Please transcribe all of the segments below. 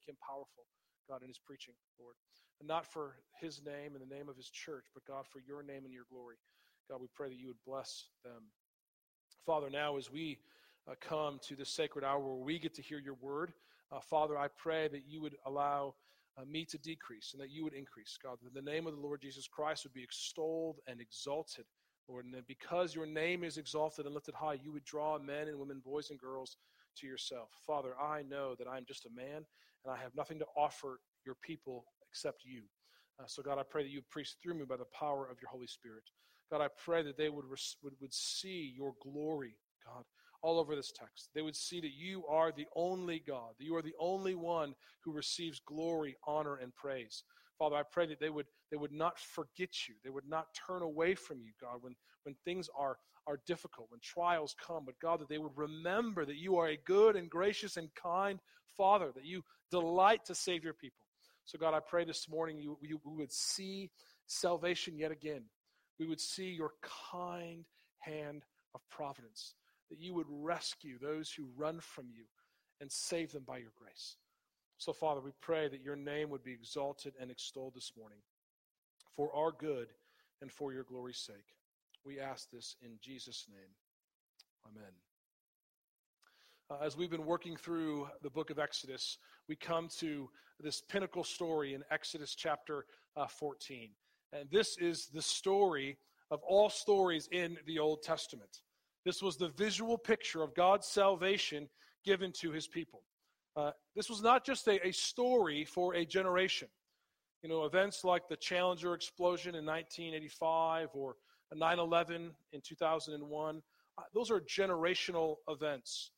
make him powerful, God, in his preaching, Lord. And not for his name and the name of his church, but God, for your name and your glory. God, we pray that you would bless them. Father, now as we uh, come to this sacred hour where we get to hear your word, uh, Father, I pray that you would allow uh, me to decrease and that you would increase, God, that the name of the Lord Jesus Christ would be extolled and exalted, Lord, and that because your name is exalted and lifted high, you would draw men and women, boys and girls to yourself. Father, I know that I'm just a man and I have nothing to offer your people except you. Uh, so, God, I pray that you preach through me by the power of your Holy Spirit. God, I pray that they would, would, would see your glory, God, all over this text. They would see that you are the only God, that you are the only one who receives glory, honor, and praise. Father, I pray that they would, they would not forget you. They would not turn away from you, God, when, when things are, are difficult, when trials come. But God, that they would remember that you are a good and gracious and kind Father, that you delight to save your people. So, God, I pray this morning you, you we would see salvation yet again. We would see your kind hand of providence that you would rescue those who run from you and save them by your grace. So, Father, we pray that your name would be exalted and extolled this morning for our good and for your glory's sake. We ask this in Jesus' name. Amen. Uh, as we've been working through the book of Exodus, we come to this pinnacle story in Exodus chapter uh, 14. And this is the story of all stories in the Old Testament. This was the visual picture of God's salvation given to his people. Uh, this was not just a, a story for a generation. You know, events like the Challenger explosion in 1985 or 9 11 in 2001, uh, those are generational events.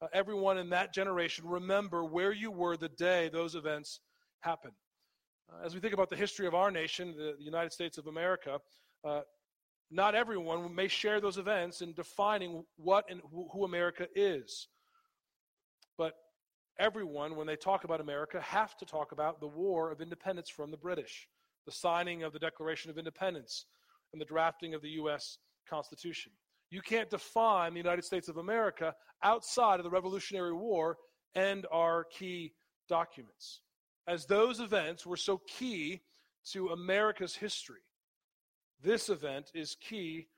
Uh, everyone in that generation remember where you were the day those events happened. Uh, as we think about the history of our nation, the, the United States of America, uh, not everyone may share those events in defining what and who America is. But everyone, when they talk about America, have to talk about the War of Independence from the British, the signing of the Declaration of Independence, and the drafting of the U.S. Constitution. You can't define the United States of America outside of the Revolutionary War and our key documents, as those events were so key to America's history. This event is key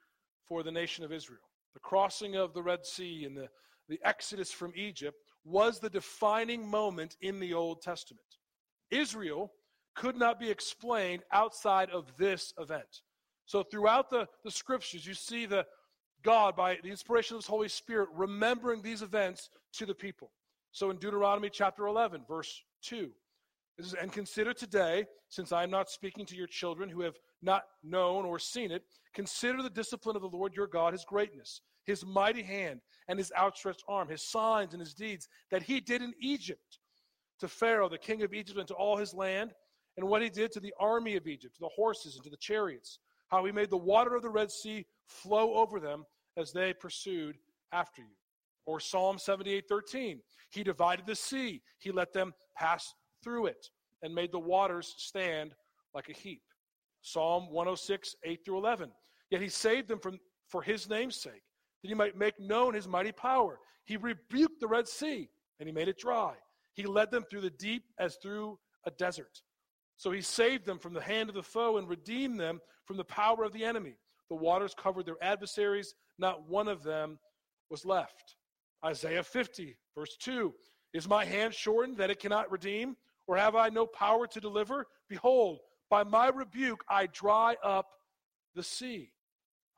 for the nation of Israel. The crossing of the Red Sea and the, the exodus from Egypt was the defining moment in the Old Testament. Israel could not be explained outside of this event. So, throughout the, the scriptures, you see the God, by the inspiration of His Holy Spirit, remembering these events to the people. So, in Deuteronomy chapter 11, verse 2, is, and consider today, since I am not speaking to your children who have not known or seen it, consider the discipline of the Lord your God, his greatness, his mighty hand, and his outstretched arm, his signs and his deeds that he did in Egypt to Pharaoh, the king of Egypt, and to all his land, and what he did to the army of Egypt, to the horses and to the chariots, how he made the water of the Red Sea flow over them as they pursued after you. Or Psalm 78 13. He divided the sea, he let them pass through it, and made the waters stand like a heap. Psalm 106, 8 through 11. Yet he saved them from, for his name's sake, that he might make known his mighty power. He rebuked the Red Sea, and he made it dry. He led them through the deep as through a desert. So he saved them from the hand of the foe and redeemed them from the power of the enemy. The waters covered their adversaries, not one of them was left. Isaiah 50, verse 2 Is my hand shortened that it cannot redeem? Or have I no power to deliver? Behold, by my rebuke I dry up the sea.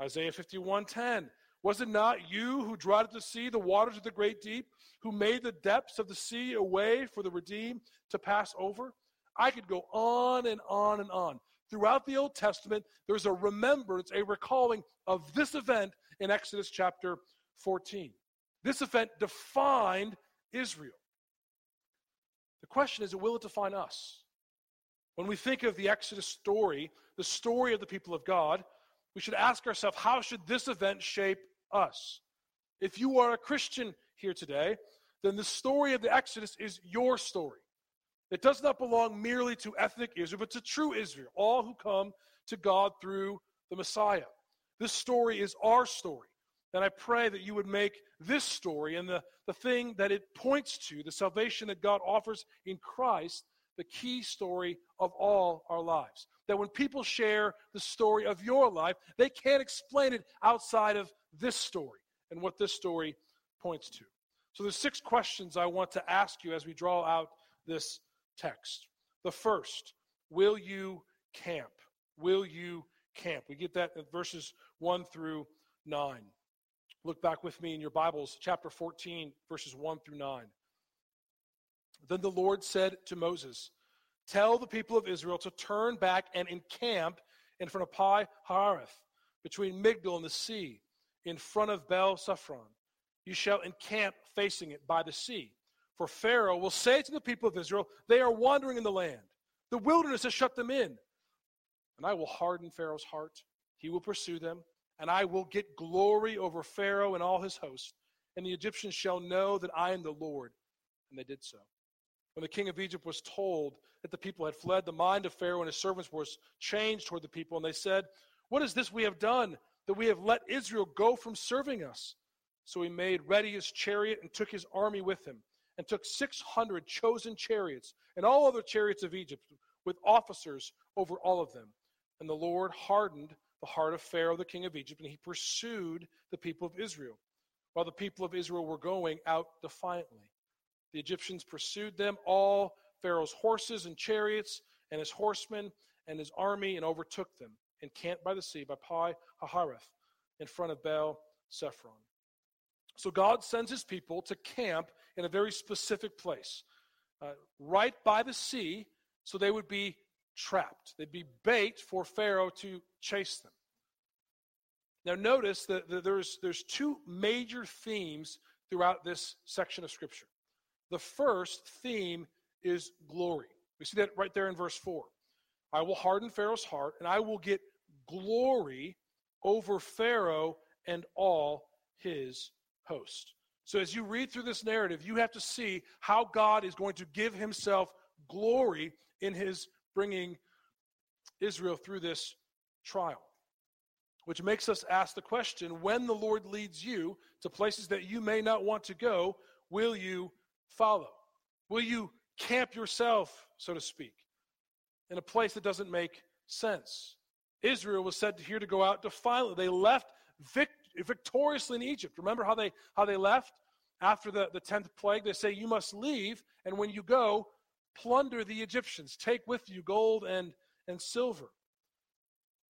Isaiah 51:10. Was it not you who dried up the sea, the waters of the great deep, who made the depths of the sea a way for the redeemed to pass over? I could go on and on and on. Throughout the Old Testament, there's a remembrance, a recalling of this event in Exodus chapter 14. This event defined Israel. The question is, will it define us? When we think of the Exodus story, the story of the people of God, we should ask ourselves, how should this event shape us? If you are a Christian here today, then the story of the Exodus is your story. It does not belong merely to ethnic Israel, but to true Israel, all who come to God through the Messiah. This story is our story. And I pray that you would make this story and the, the thing that it points to, the salvation that God offers in Christ, the key story of all our lives. That when people share the story of your life, they can't explain it outside of this story and what this story points to. So there's six questions I want to ask you as we draw out this text. The first, will you camp? Will you camp? We get that in verses 1 through 9. Look back with me in your Bibles, chapter 14, verses 1 through 9. Then the Lord said to Moses, Tell the people of Israel to turn back and encamp in front of Pi Hahiroth, between Migdol and the sea, in front of Baal Zephon. You shall encamp facing it by the sea. For Pharaoh will say to the people of Israel, They are wandering in the land. The wilderness has shut them in. And I will harden Pharaoh's heart. He will pursue them and I will get glory over Pharaoh and all his host, and the Egyptians shall know that I am the Lord. And they did so. When the king of Egypt was told that the people had fled, the mind of Pharaoh and his servants was changed toward the people, and they said, What is this we have done, that we have let Israel go from serving us? So he made ready his chariot and took his army with him, and took 600 chosen chariots and all other chariots of Egypt, with officers over all of them. And the Lord hardened the heart of Pharaoh, the king of Egypt, and he pursued the people of Israel, while the people of Israel were going out defiantly. The Egyptians pursued them, all Pharaoh's horses and chariots, and his horsemen and his army, and overtook them, encamped by the sea by Pi Hahiroth, in front of Baal Zephon. So God sends his people to camp in a very specific place, uh, right by the sea, so they would be trapped. They'd be bait for Pharaoh to chase them. Now, notice that, there's, there's two major themes throughout this section of Scripture. The first theme is glory. We see that right there in verse 4. I will harden Pharaoh's heart, and I will get glory over Pharaoh and all his host. So, as you read through this narrative, you have to see how God is going to give himself glory in his bringing Israel through this trial. Which makes us ask the question when the Lord leads you to places that you may not want to go, will you follow? Will you camp yourself, so to speak, in a place that doesn't make sense? Israel was said here to go out defiantly. They left vic- victoriously in Egypt. Remember how they how they left after the, the tenth plague? They say, You must leave, and when you go, plunder the Egyptians. Take with you gold and, and silver.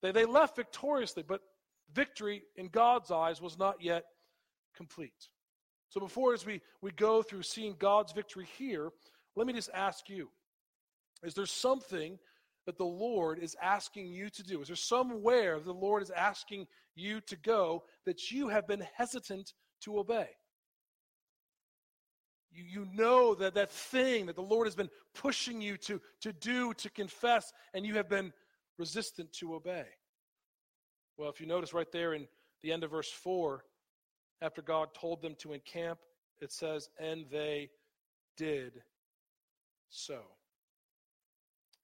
They, they left victoriously, but victory in God's eyes was not yet complete. So before as we, we go through seeing God's victory here, let me just ask you is there something that the Lord is asking you to do? Is there somewhere the Lord is asking you to go that you have been hesitant to obey? You, you know that that thing that the Lord has been pushing you to, to do, to confess, and you have been resistant to obey. Well, if you notice right there in the end of verse 4, after God told them to encamp, it says, and they did so.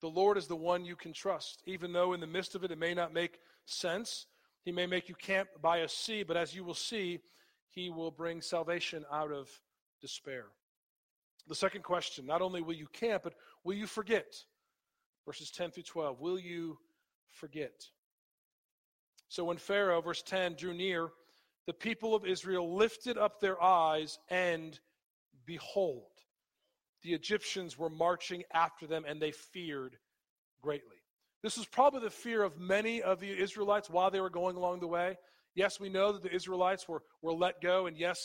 The Lord is the one you can trust, even though in the midst of it it may not make sense. He may make you camp by a sea, but as you will see, He will bring salvation out of despair. The second question not only will you camp, but will you forget? Verses 10 through 12. Will you forget? So when Pharaoh, verse 10, drew near, the people of Israel lifted up their eyes, and behold, the Egyptians were marching after them, and they feared greatly. This was probably the fear of many of the Israelites while they were going along the way. Yes, we know that the Israelites were, were let go, and yes,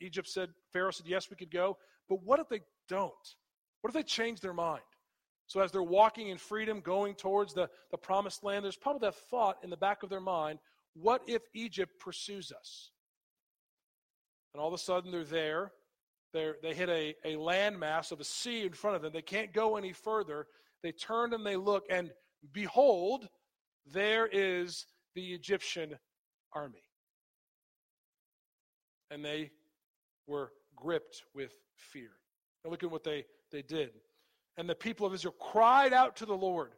Egypt said, Pharaoh said, yes, we could go. But what if they don't? What if they change their mind? So as they're walking in freedom, going towards the, the promised land, there's probably that thought in the back of their mind, what if Egypt pursues us? And all of a sudden they're there. They're, they hit a, a landmass of a sea in front of them. They can't go any further. They turn and they look, and behold, there is the Egyptian army. And they were gripped with fear. And look at what they, they did. And the people of Israel cried out to the Lord.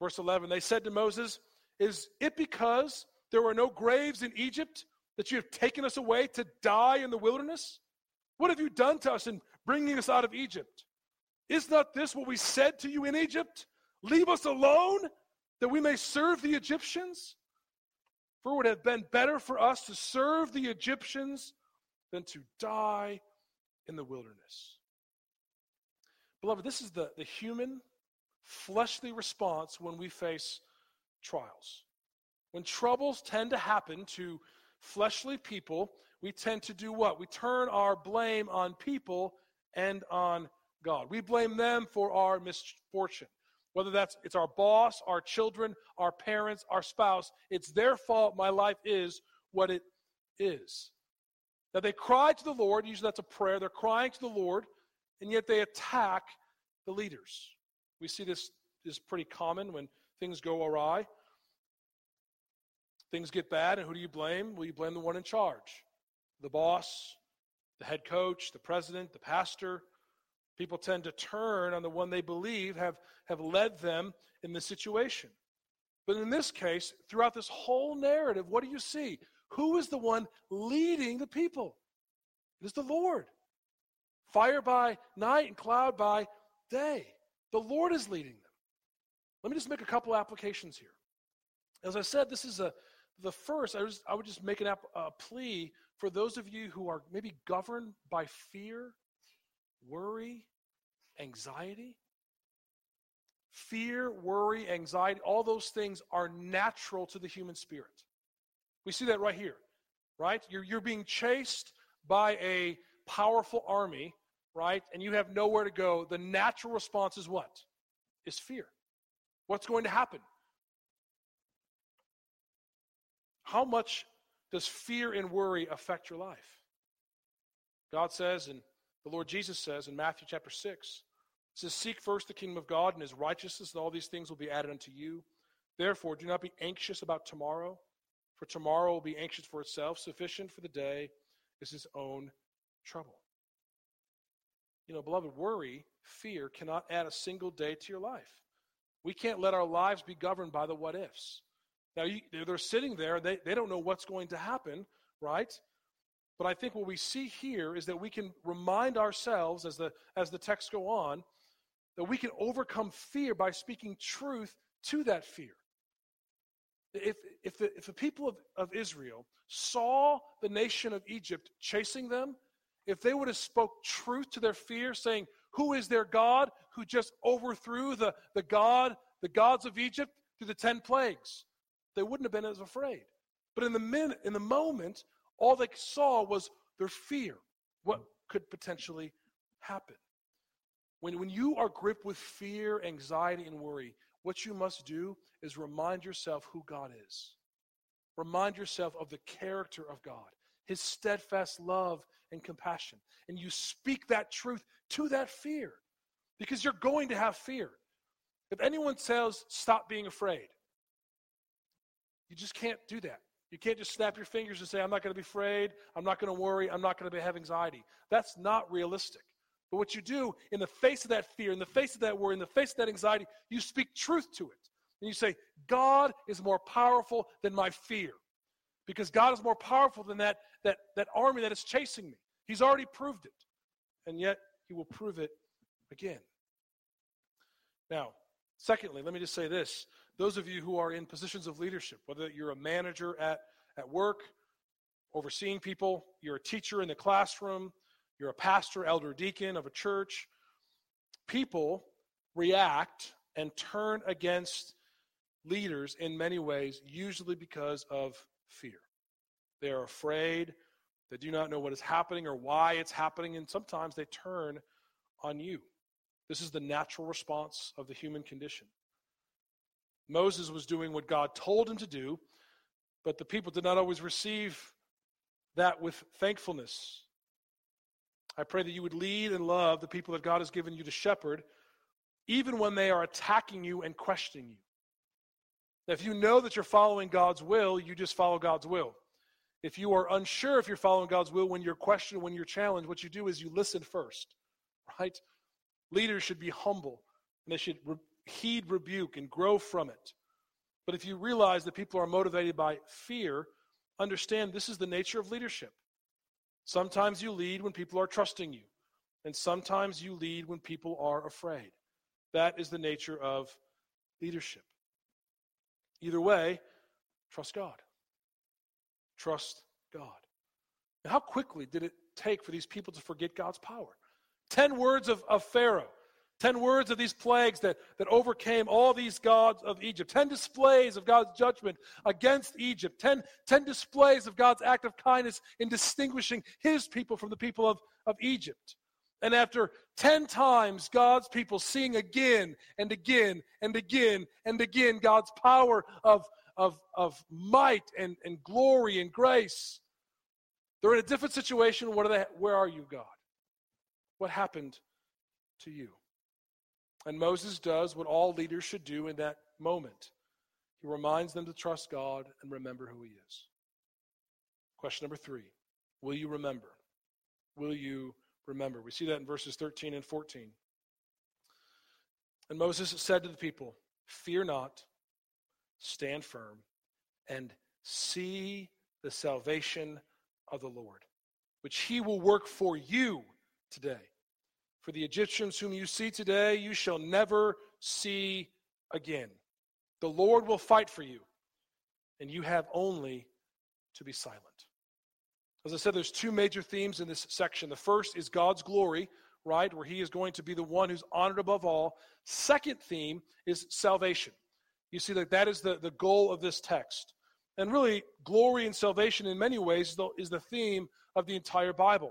Verse 11, they said to Moses, Is it because there were no graves in Egypt That you have taken us away to die in the wilderness? What have you done to us in bringing us out of Egypt? Is not this what we said to you in Egypt? Leave us alone that we may serve the Egyptians? For it would have been better for us to serve the Egyptians than to die in the wilderness. Beloved, this is the, the human, fleshly response when we face trials. When troubles tend to happen to fleshly people, we tend to do what? We turn our blame on people and on God. We blame them for our misfortune. Whether that's it's our boss, our children, our parents, our spouse, it's their fault my life is what it is. Now they cry to the Lord, usually that's a prayer, they're crying to the Lord, and yet they attack the leaders. We see this is pretty common when things go awry. Things get bad, and who do you blame? Well, you blame the one in charge the boss, the head coach, the president, the pastor. People tend to turn on the one they believe have, have led them in this situation. But in this case, throughout this whole narrative, what do you see? Who is the one leading the people? It is the Lord. Fire by night and cloud by day. The Lord is leading them. Let me just make a couple applications here. As I said, this is a the first. I, was, I would just make an app, a plea for those of you who are maybe governed by fear, worry, anxiety. Fear, worry, anxiety, all those things are natural to the human spirit. We see that right here, right? You're, you're being chased by a powerful army, right? And you have nowhere to go. The natural response is what? Is fear. What's going to happen? How much does fear and worry affect your life? God says, and the Lord Jesus says in Matthew chapter 6, says, Seek first the kingdom of God and his righteousness, and all these things will be added unto you. Therefore, do not be anxious about tomorrow, for tomorrow will be anxious for itself. Sufficient for the day is his own trouble. You know, beloved, worry, fear cannot add a single day to your life. We can't let our lives be governed by the what ifs. Now, you, they're sitting there, they, they don't know what's going to happen, right? But I think what we see here is that we can remind ourselves, as the, as the texts go on, that we can overcome fear by speaking truth to that fear. If, if, the, if the people of, of Israel saw the nation of Egypt chasing them, if they would have spoke truth to their fear, saying, Who is their God who just overthrew the, the God, the gods of Egypt through the ten plagues? They wouldn't have been as afraid. But in the minute, in the moment, all they saw was their fear. What could potentially happen? When, when you are gripped with fear, anxiety, and worry, what you must do is remind yourself who God is. Remind yourself of the character of God, his steadfast love and compassion. And you speak that truth to that fear because you're going to have fear. If anyone says, stop being afraid, you just can't do that. You can't just snap your fingers and say, I'm not going to be afraid. I'm not going to worry. I'm not going to have anxiety. That's not realistic. But what you do in the face of that fear, in the face of that worry, in the face of that anxiety, you speak truth to it. And you say, God is more powerful than my fear. Because God is more powerful than that, that, that army that is chasing me. He's already proved it. And yet, He will prove it again. Now, secondly, let me just say this those of you who are in positions of leadership, whether you're a manager at, at work, overseeing people, you're a teacher in the classroom, you're a pastor, elder, deacon of a church, people react and turn against leaders in many ways, usually because of fear. They are afraid, they do not know what is happening or why it's happening, and sometimes they turn on you. This is the natural response of the human condition. Moses was doing what God told him to do, but the people did not always receive that with thankfulness. I pray that you would lead and love the people that God has given you to shepherd, even when they are attacking you and questioning you. If you know that you're following God's will, you just follow God's will. If you are unsure if you're following God's will when you're questioned, when you're challenged, what you do is you listen first, right? Leaders should be humble and they should heed rebuke and grow from it. But if you realize that people are motivated by fear, understand this is the nature of leadership. Sometimes you lead when people are trusting you, and sometimes you lead when people are afraid. That is the nature of leadership. Either way, trust God. Trust God. And how quickly did it take for these people to forget God's power? Ten words of, of Pharaoh. Ten words of these plagues that, that overcame all these gods of Egypt. Ten displays of God's judgment against Egypt. Ten, ten displays of God's act of kindness in distinguishing his people from the people of, of Egypt. And after 10 times, God's people seeing again and again and again and again God's power of, of, of might and, and glory and grace, they're in a different situation. What are they, where are you, God? What happened to you? And Moses does what all leaders should do in that moment. He reminds them to trust God and remember who He is. Question number three Will you remember? Will you remember? We see that in verses 13 and 14. And Moses said to the people, Fear not, stand firm, and see the salvation of the Lord, which He will work for you today. For the Egyptians whom you see today, you shall never see again. The Lord will fight for you, and you have only to be silent. As I said, there's two major themes in this section. The first is God's glory, right, where He is going to be the one who's honored above all. Second theme is salvation. You see that that is the, the goal of this text. And really, glory and salvation in many ways is the theme of the entire Bible.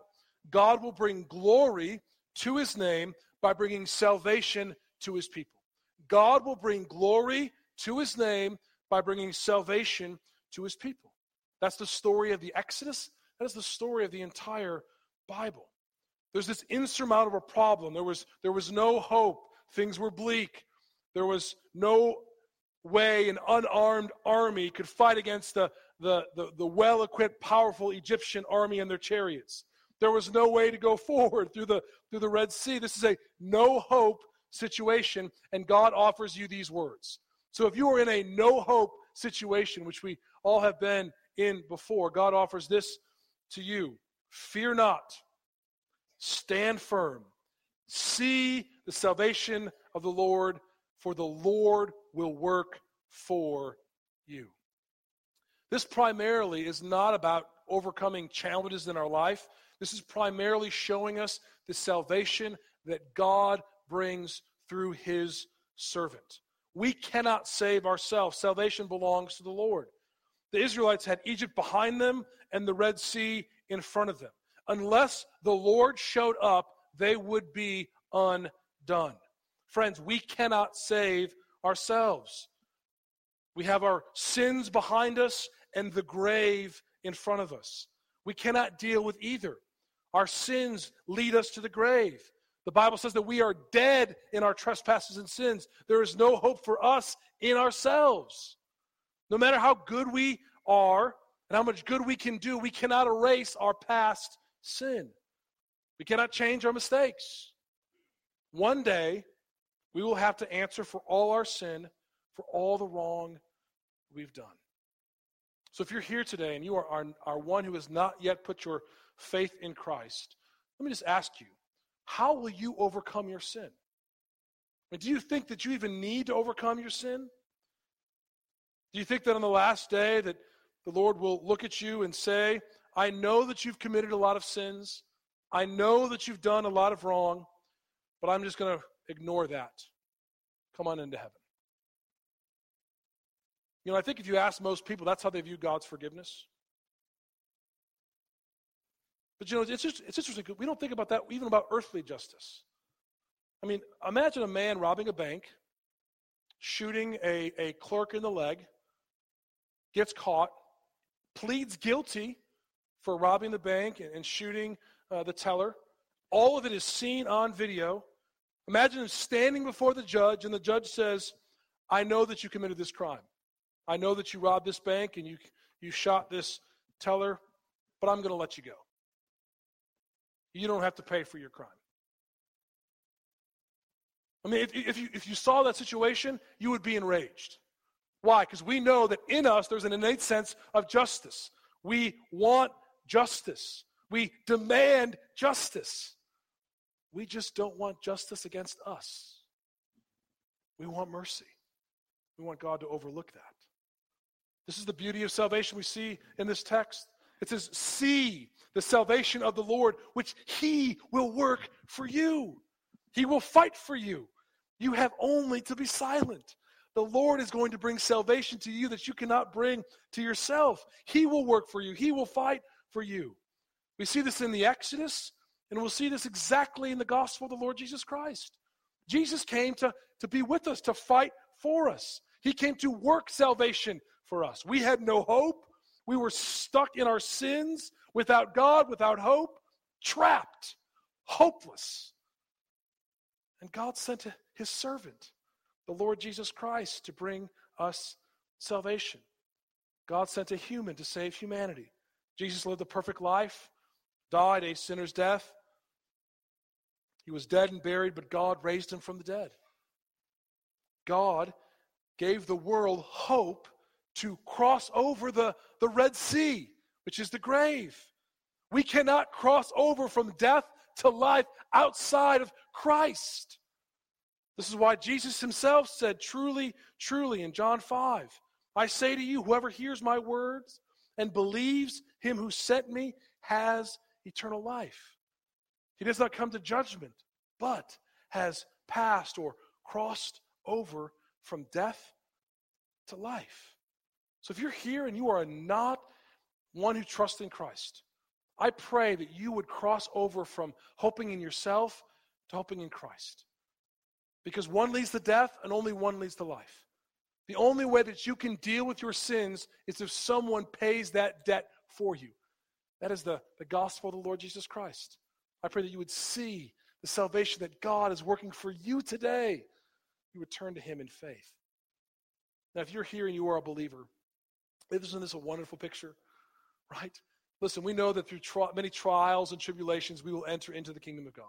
God will bring glory to his name by bringing salvation to his people. God will bring glory to his name by bringing salvation to his people. That's the story of the Exodus. That is the story of the entire Bible. There's this insurmountable problem. There was, there was no hope. Things were bleak. There was no way an unarmed army could fight against the, the, the, the well equipped, powerful Egyptian army and their chariots. There was no way to go forward through the, through the Red Sea. This is a no hope situation, and God offers you these words. So if you are in a no hope situation, which we all have been in before, God offers this to you Fear not, stand firm, see the salvation of the Lord, for the Lord will work for you. This primarily is not about overcoming challenges in our life. This is primarily showing us the salvation that God brings through his servant. We cannot save ourselves. Salvation belongs to the Lord. The Israelites had Egypt behind them and the Red Sea in front of them. Unless the Lord showed up, they would be undone. Friends, we cannot save ourselves. We have our sins behind us and the grave in front of us. We cannot deal with either. Our sins lead us to the grave. The Bible says that we are dead in our trespasses and sins. There is no hope for us in ourselves. No matter how good we are and how much good we can do, we cannot erase our past sin. We cannot change our mistakes. One day, we will have to answer for all our sin, for all the wrong we've done. So if you're here today and you are, are, are one who has not yet put your faith in Christ, let me just ask you, how will you overcome your sin? Do you think that you even need to overcome your sin? Do you think that on the last day that the Lord will look at you and say, I know that you've committed a lot of sins. I know that you've done a lot of wrong, but I'm just going to ignore that. Come on into heaven. You know, I think if you ask most people, that's how they view God's forgiveness. But you know, it's, just, it's interesting. We don't think about that even about earthly justice. I mean, imagine a man robbing a bank, shooting a, a clerk in the leg, gets caught, pleads guilty for robbing the bank and, and shooting uh, the teller. All of it is seen on video. Imagine him standing before the judge, and the judge says, I know that you committed this crime. I know that you robbed this bank and you, you shot this teller, but I'm going to let you go. You don't have to pay for your crime. I mean, if, if, you, if you saw that situation, you would be enraged. Why? Because we know that in us there's an innate sense of justice. We want justice. We demand justice. We just don't want justice against us. We want mercy. We want God to overlook that. This is the beauty of salvation we see in this text. It says, See the salvation of the Lord, which He will work for you. He will fight for you. You have only to be silent. The Lord is going to bring salvation to you that you cannot bring to yourself. He will work for you, He will fight for you. We see this in the Exodus, and we'll see this exactly in the gospel of the Lord Jesus Christ. Jesus came to, to be with us, to fight for us. He came to work salvation for us. We had no hope. We were stuck in our sins, without God, without hope, trapped, hopeless. And God sent his servant, the Lord Jesus Christ, to bring us salvation. God sent a human to save humanity. Jesus lived a perfect life, died a sinner's death. He was dead and buried, but God raised him from the dead. God gave the world hope to cross over the, the Red Sea, which is the grave. We cannot cross over from death to life outside of Christ. This is why Jesus himself said, Truly, truly, in John 5, I say to you, whoever hears my words and believes him who sent me has eternal life. He does not come to judgment, but has passed or crossed over from death to life. So if you're here and you are not one who trusts in Christ, I pray that you would cross over from hoping in yourself to hoping in Christ. Because one leads to death and only one leads to life. The only way that you can deal with your sins is if someone pays that debt for you. That is the, the gospel of the Lord Jesus Christ. I pray that you would see the salvation that God is working for you today. You would turn to Him in faith. Now, if you're here and you are a believer, isn't this a wonderful picture? Right? Listen, we know that through tri- many trials and tribulations, we will enter into the kingdom of God.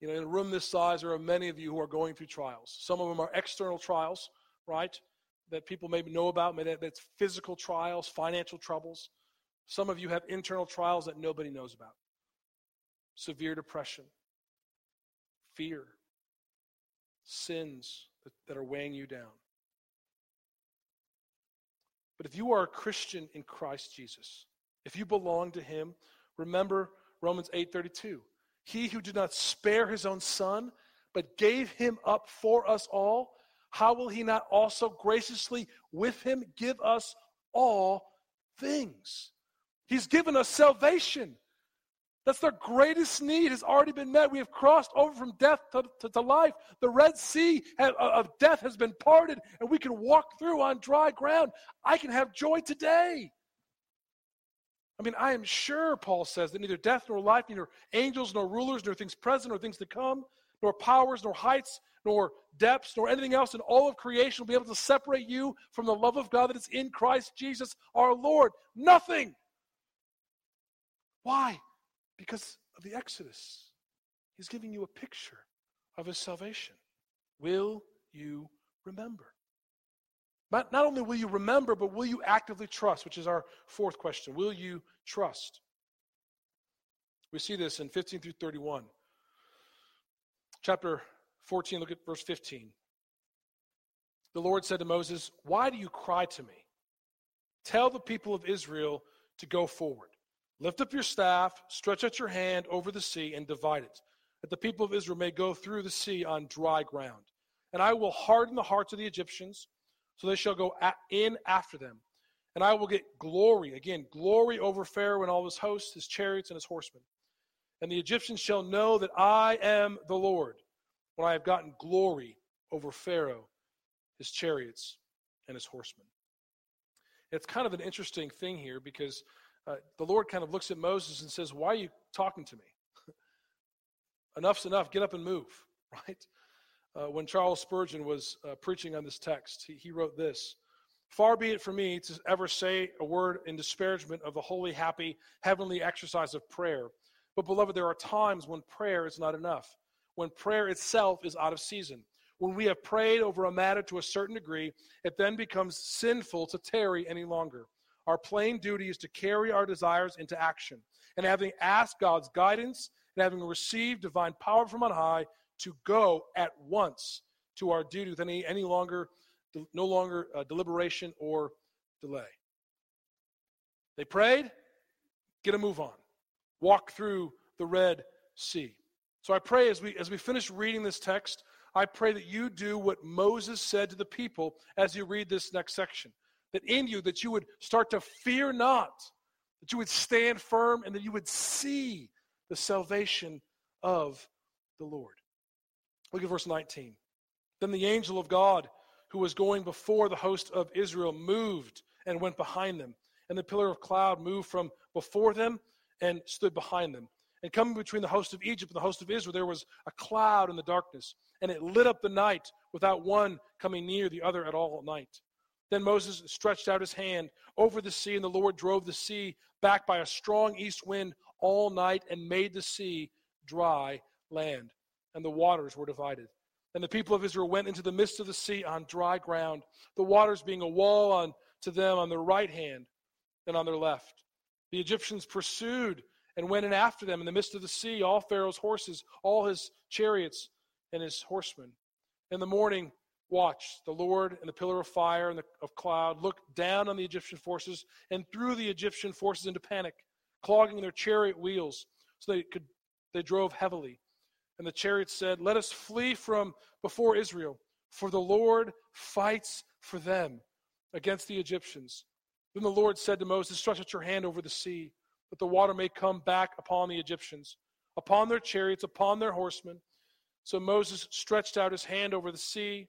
You know, in a room this size, there are many of you who are going through trials. Some of them are external trials, right? That people maybe know about. Maybe that's physical trials, financial troubles. Some of you have internal trials that nobody knows about. Severe depression, fear, sins that, that are weighing you down. But if you are a Christian in Christ Jesus, if you belong to him, remember Romans 8:32. He who did not spare his own son, but gave him up for us all, how will he not also graciously with him give us all things? He's given us salvation. That's their greatest need has already been met. We have crossed over from death to, to, to life. The Red Sea uh, of death has been parted, and we can walk through on dry ground. I can have joy today. I mean, I am sure, Paul says, that neither death nor life, neither angels nor rulers, nor things present nor things to come, nor powers, nor heights, nor depths, nor anything else in all of creation will be able to separate you from the love of God that is in Christ Jesus our Lord. Nothing. Why? Because of the Exodus. He's giving you a picture of his salvation. Will you remember? Not, not only will you remember, but will you actively trust, which is our fourth question. Will you trust? We see this in 15 through 31. Chapter 14, look at verse 15. The Lord said to Moses, Why do you cry to me? Tell the people of Israel to go forward. Lift up your staff, stretch out your hand over the sea, and divide it, that the people of Israel may go through the sea on dry ground. And I will harden the hearts of the Egyptians, so they shall go in after them. And I will get glory, again, glory over Pharaoh and all his hosts, his chariots, and his horsemen. And the Egyptians shall know that I am the Lord, when I have gotten glory over Pharaoh, his chariots, and his horsemen. It's kind of an interesting thing here because uh, the Lord kind of looks at Moses and says, Why are you talking to me? Enough's enough. Get up and move, right? Uh, when Charles Spurgeon was uh, preaching on this text, he, he wrote this Far be it from me to ever say a word in disparagement of the holy, happy, heavenly exercise of prayer. But, beloved, there are times when prayer is not enough, when prayer itself is out of season. When we have prayed over a matter to a certain degree, it then becomes sinful to tarry any longer. Our plain duty is to carry our desires into action. And having asked God's guidance and having received divine power from on high, to go at once to our duty with any, any longer, no longer uh, deliberation or delay. They prayed, get a move on. Walk through the Red Sea. So I pray as we as we finish reading this text, I pray that you do what Moses said to the people as you read this next section. That in you that you would start to fear not, that you would stand firm and that you would see the salvation of the Lord. Look at verse 19. Then the angel of God who was going before the host of Israel moved and went behind them. And the pillar of cloud moved from before them and stood behind them. And coming between the host of Egypt and the host of Israel, there was a cloud in the darkness, and it lit up the night without one coming near the other at all at night. Then Moses stretched out his hand over the sea, and the Lord drove the sea back by a strong east wind all night and made the sea dry land, and the waters were divided. And the people of Israel went into the midst of the sea on dry ground, the waters being a wall on to them on their right hand and on their left. The Egyptians pursued and went in after them in the midst of the sea, all Pharaoh's horses, all his chariots, and his horsemen. In the morning watch, the Lord in the pillar of fire and the, of cloud looked down on the Egyptian forces and threw the Egyptian forces into panic, clogging their chariot wheels so they could they drove heavily. And the chariots said, Let us flee from before Israel, for the Lord fights for them against the Egyptians. Then the Lord said to Moses, Stretch out your hand over the sea, that the water may come back upon the Egyptians, upon their chariots, upon their horsemen. So Moses stretched out his hand over the sea,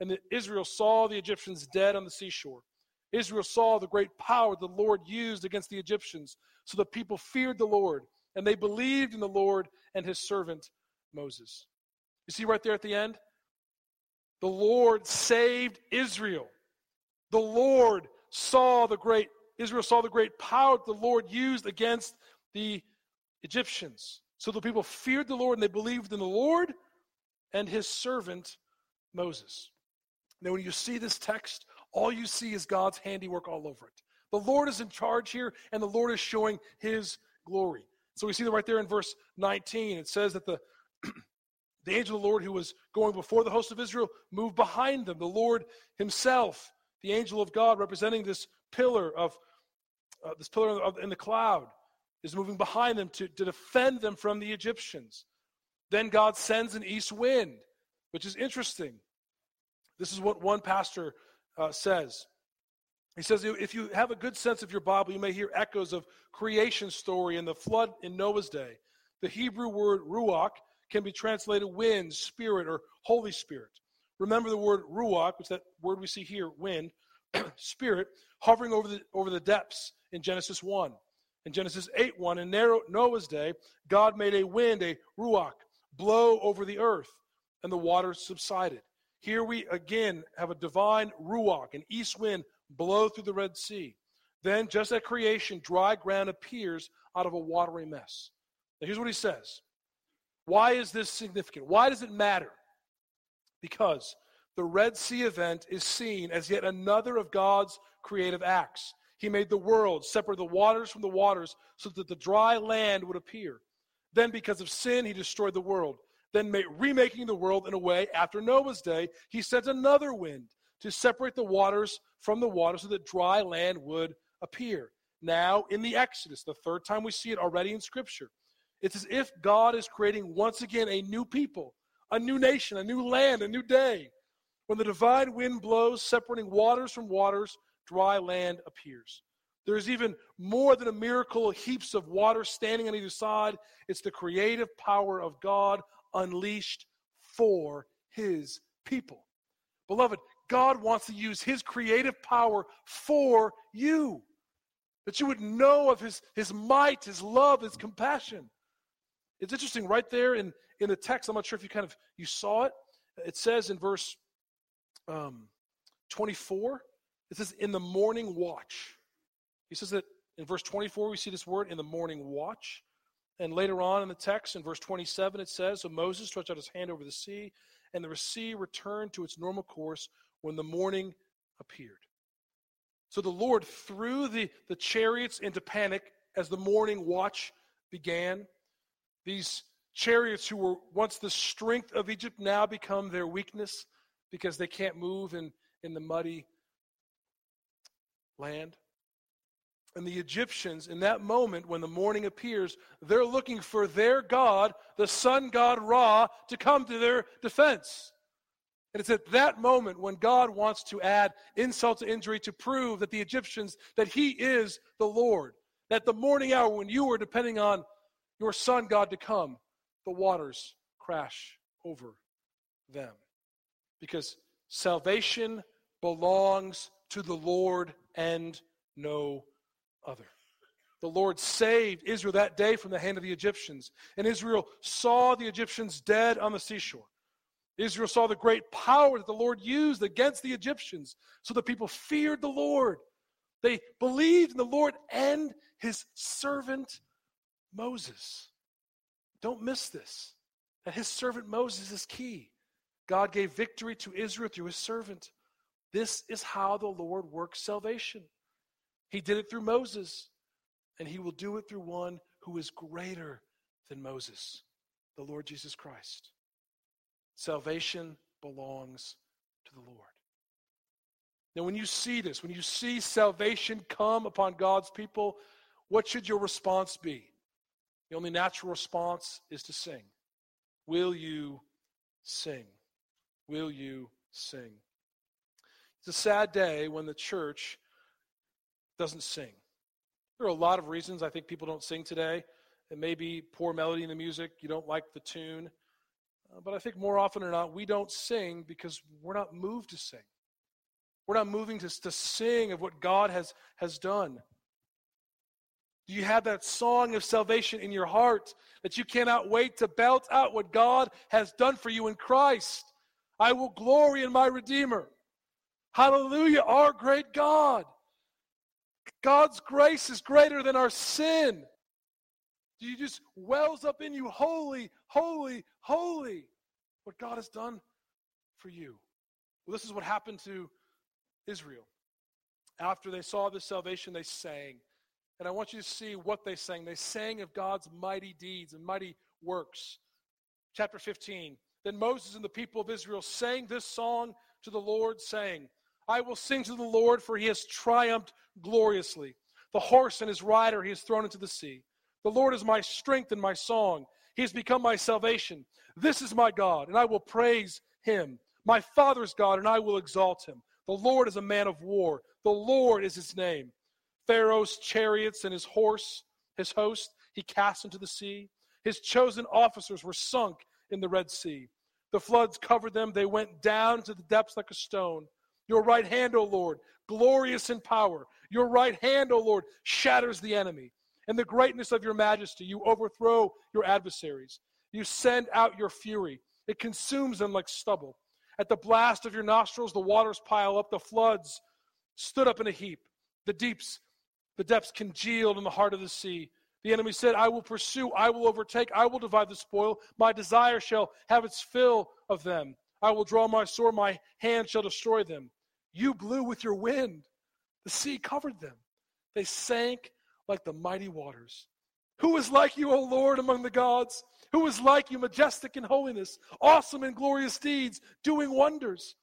And Israel saw the Egyptians dead on the seashore. Israel saw the great power the Lord used against the Egyptians. So the people feared the Lord, and they believed in the Lord and his servant Moses. You see right there at the end? The Lord saved Israel. The Lord saw the great Israel saw the great power the Lord used against the Egyptians. So the people feared the Lord and they believed in the Lord and his servant Moses. Now, when you see this text, all you see is God's handiwork all over it. The Lord is in charge here, and the Lord is showing his glory. So we see that right there in verse 19. It says that the, the angel of the Lord who was going before the host of Israel moved behind them. The Lord himself, the angel of God, representing this pillar of uh, this pillar in the cloud is moving behind them to, to defend them from the Egyptians. Then God sends an east wind, which is interesting. This is what one pastor uh, says. He says, if you have a good sense of your Bible, you may hear echoes of creation story and the flood in Noah's day. The Hebrew word ruach can be translated wind, spirit, or Holy Spirit. Remember the word ruach, which that word we see here, wind, spirit, hovering over the, over the depths in Genesis 1. In Genesis 8 1, in Noah's day, God made a wind, a ruach, blow over the earth, and the waters subsided. Here we again have a divine ruach, an east wind, blow through the Red Sea. Then, just at creation, dry ground appears out of a watery mess. Now, here's what he says Why is this significant? Why does it matter? Because the Red Sea event is seen as yet another of God's creative acts. He made the world, separate the waters from the waters, so that the dry land would appear. Then, because of sin, he destroyed the world. Then, remaking the world in a way after Noah's day, he sent another wind to separate the waters from the water so that dry land would appear. Now, in the Exodus, the third time we see it already in Scripture, it's as if God is creating once again a new people, a new nation, a new land, a new day. When the divine wind blows, separating waters from waters, dry land appears. There's even more than a miracle, heaps of water standing on either side. It's the creative power of God unleashed for his people. Beloved, God wants to use his creative power for you. that you would know of his, his might, his love, his compassion. It's interesting right there in, in the text. I'm not sure if you kind of you saw it. It says in verse um, 24, it says, in the morning watch. He says that in verse 24, we see this word in the morning watch. And later on in the text, in verse 27, it says, So Moses stretched out his hand over the sea, and the sea returned to its normal course when the morning appeared. So the Lord threw the, the chariots into panic as the morning watch began. These chariots, who were once the strength of Egypt, now become their weakness because they can't move in, in the muddy land. And the Egyptians, in that moment when the morning appears, they're looking for their God, the sun god Ra, to come to their defense. And it's at that moment when God wants to add insult to injury to prove that the Egyptians, that He is the Lord. That the morning hour when you were depending on your sun God to come, the waters crash over them. Because salvation belongs to the Lord and no other. The Lord saved Israel that day from the hand of the Egyptians, and Israel saw the Egyptians dead on the seashore. Israel saw the great power that the Lord used against the Egyptians, so the people feared the Lord. They believed in the Lord and his servant Moses. Don't miss this. That his servant Moses is key. God gave victory to Israel through his servant. This is how the Lord works salvation. He did it through Moses, and he will do it through one who is greater than Moses, the Lord Jesus Christ. Salvation belongs to the Lord. Now, when you see this, when you see salvation come upon God's people, what should your response be? The only natural response is to sing. Will you sing? Will you sing? It's a sad day when the church doesn't sing. There are a lot of reasons I think people don't sing today. It may be poor melody in the music, you don't like the tune. Uh, but I think more often than not, we don't sing because we're not moved to sing. We're not moving to, to sing of what God has, has done. Do you have that song of salvation in your heart that you cannot wait to belt out what God has done for you in Christ? I will glory in my Redeemer. Hallelujah, our great God. God's grace is greater than our sin. Do you just wells up in you, holy, holy, holy, what God has done for you? Well, this is what happened to Israel. After they saw this salvation, they sang. And I want you to see what they sang. They sang of God's mighty deeds and mighty works. Chapter 15. Then Moses and the people of Israel sang this song to the Lord, saying, I will sing to the Lord, for he has triumphed gloriously. The horse and his rider he has thrown into the sea. The Lord is my strength and my song. He has become my salvation. This is my God, and I will praise him. My Father's God, and I will exalt him. The Lord is a man of war. The Lord is his name. Pharaoh's chariots and his horse, his host, he cast into the sea. His chosen officers were sunk in the Red Sea. The floods covered them. They went down to the depths like a stone. Your right hand, O Lord, glorious in power. Your right hand, O Lord, shatters the enemy. And the greatness of your majesty, you overthrow your adversaries. You send out your fury, it consumes them like stubble. At the blast of your nostrils, the waters pile up, the floods stood up in a heap. The deeps, the depths congealed in the heart of the sea. The enemy said, I will pursue, I will overtake, I will divide the spoil. My desire shall have its fill of them. I will draw my sword, my hand shall destroy them. You blew with your wind. The sea covered them. They sank like the mighty waters. Who is like you, O Lord, among the gods? Who is like you, majestic in holiness, awesome in glorious deeds, doing wonders?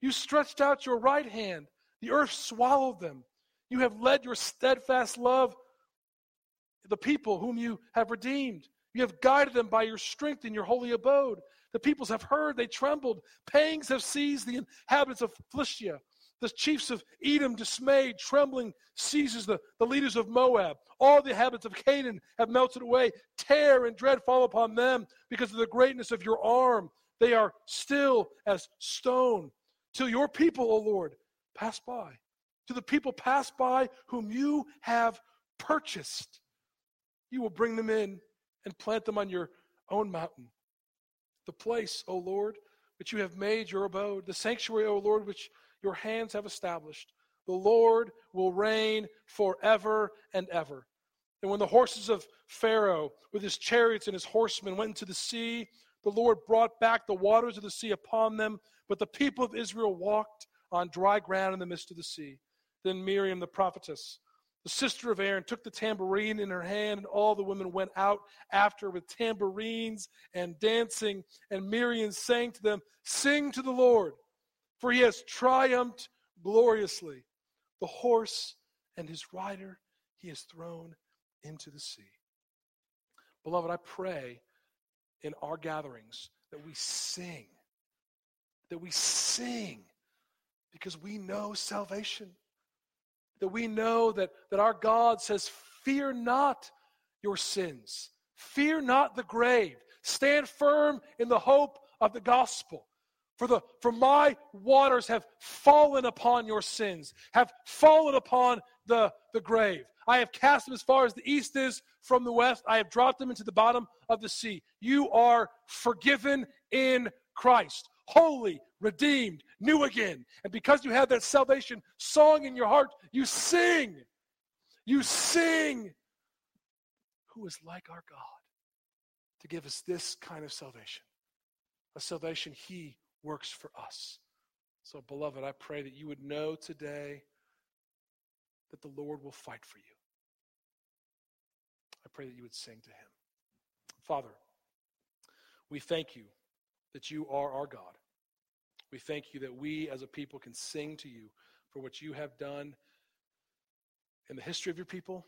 You stretched out your right hand, the earth swallowed them. You have led your steadfast love the people whom you have redeemed. You have guided them by your strength in your holy abode. The peoples have heard, they trembled. Pangs have seized the inhabitants of Philistia. The chiefs of Edom, dismayed, trembling, seizes the, the leaders of Moab. All the inhabitants of Canaan have melted away. Terror and dread fall upon them because of the greatness of your arm. They are still as stone. Till your people, O Lord, pass by. to the people pass by whom you have purchased. You will bring them in and plant them on your own mountain. The place, O Lord, which you have made your abode, the sanctuary, O Lord, which your hands have established. The Lord will reign forever and ever. And when the horses of Pharaoh, with his chariots and his horsemen, went into the sea, the Lord brought back the waters of the sea upon them, but the people of Israel walked on dry ground in the midst of the sea. Then Miriam the prophetess, the sister of Aaron, took the tambourine in her hand, and all the women went out after with tambourines and dancing. And Miriam sang to them, Sing to the Lord, for he has triumphed gloriously. The horse and his rider he has thrown into the sea. Beloved, I pray in our gatherings that we sing, that we sing because we know salvation, that we know that, that our God says, Fear not your sins, fear not the grave, stand firm in the hope of the gospel. For, the, for my waters have fallen upon your sins, have fallen upon the, the grave. I have cast them as far as the east is from the west. I have dropped them into the bottom of the sea. You are forgiven in Christ, holy, redeemed, new again. And because you have that salvation song in your heart, you sing. You sing. Who is like our God to give us this kind of salvation? A salvation He works for us. So, beloved, I pray that you would know today that the Lord will fight for you. I pray that you would sing to him. Father, we thank you that you are our God. We thank you that we as a people can sing to you for what you have done in the history of your people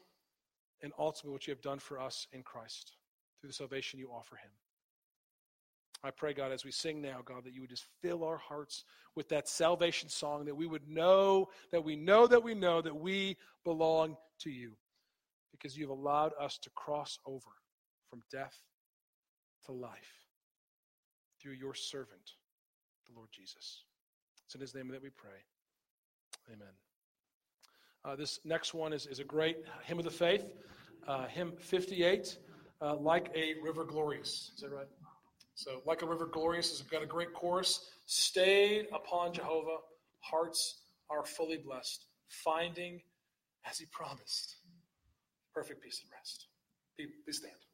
and ultimately what you have done for us in Christ through the salvation you offer him. I pray, God, as we sing now, God, that you would just fill our hearts with that salvation song, that we would know, that we know, that we know that we belong to you because you've allowed us to cross over from death to life through your servant, the Lord Jesus. It's in his name that we pray. Amen. Uh, this next one is, is a great hymn of the faith, uh, hymn 58, uh, Like a River Glorious. Is that right? So, Like a River Glorious has got a great chorus. Stayed upon Jehovah, hearts are fully blessed, finding as he promised perfect peace and rest. Please stand.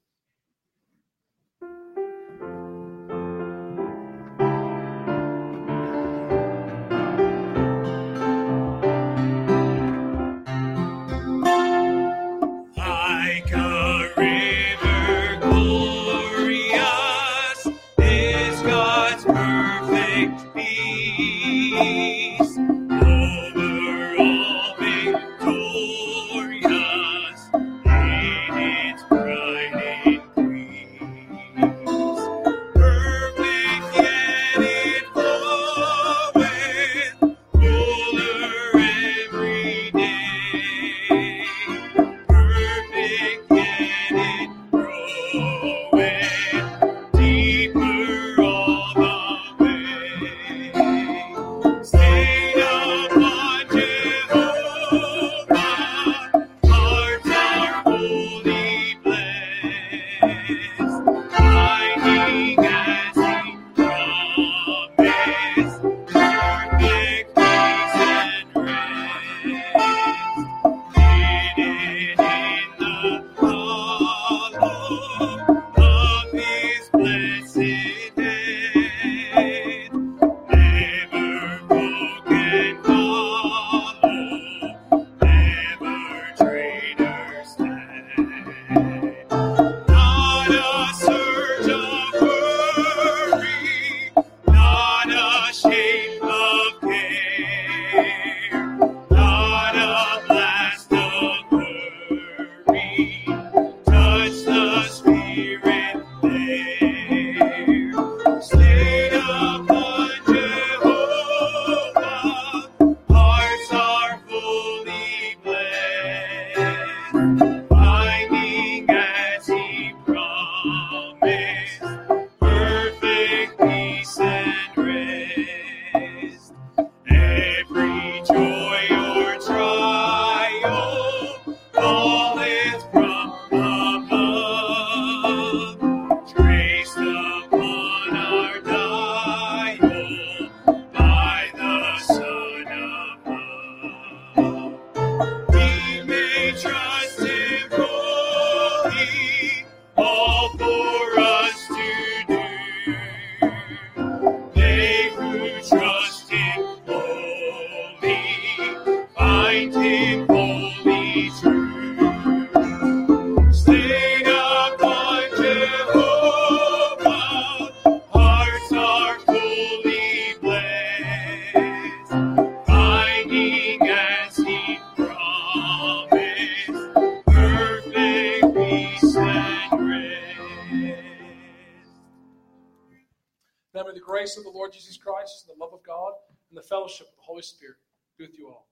fellowship of the Holy Spirit be with you all.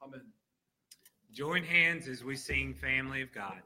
Amen. Join hands as we sing Family of God.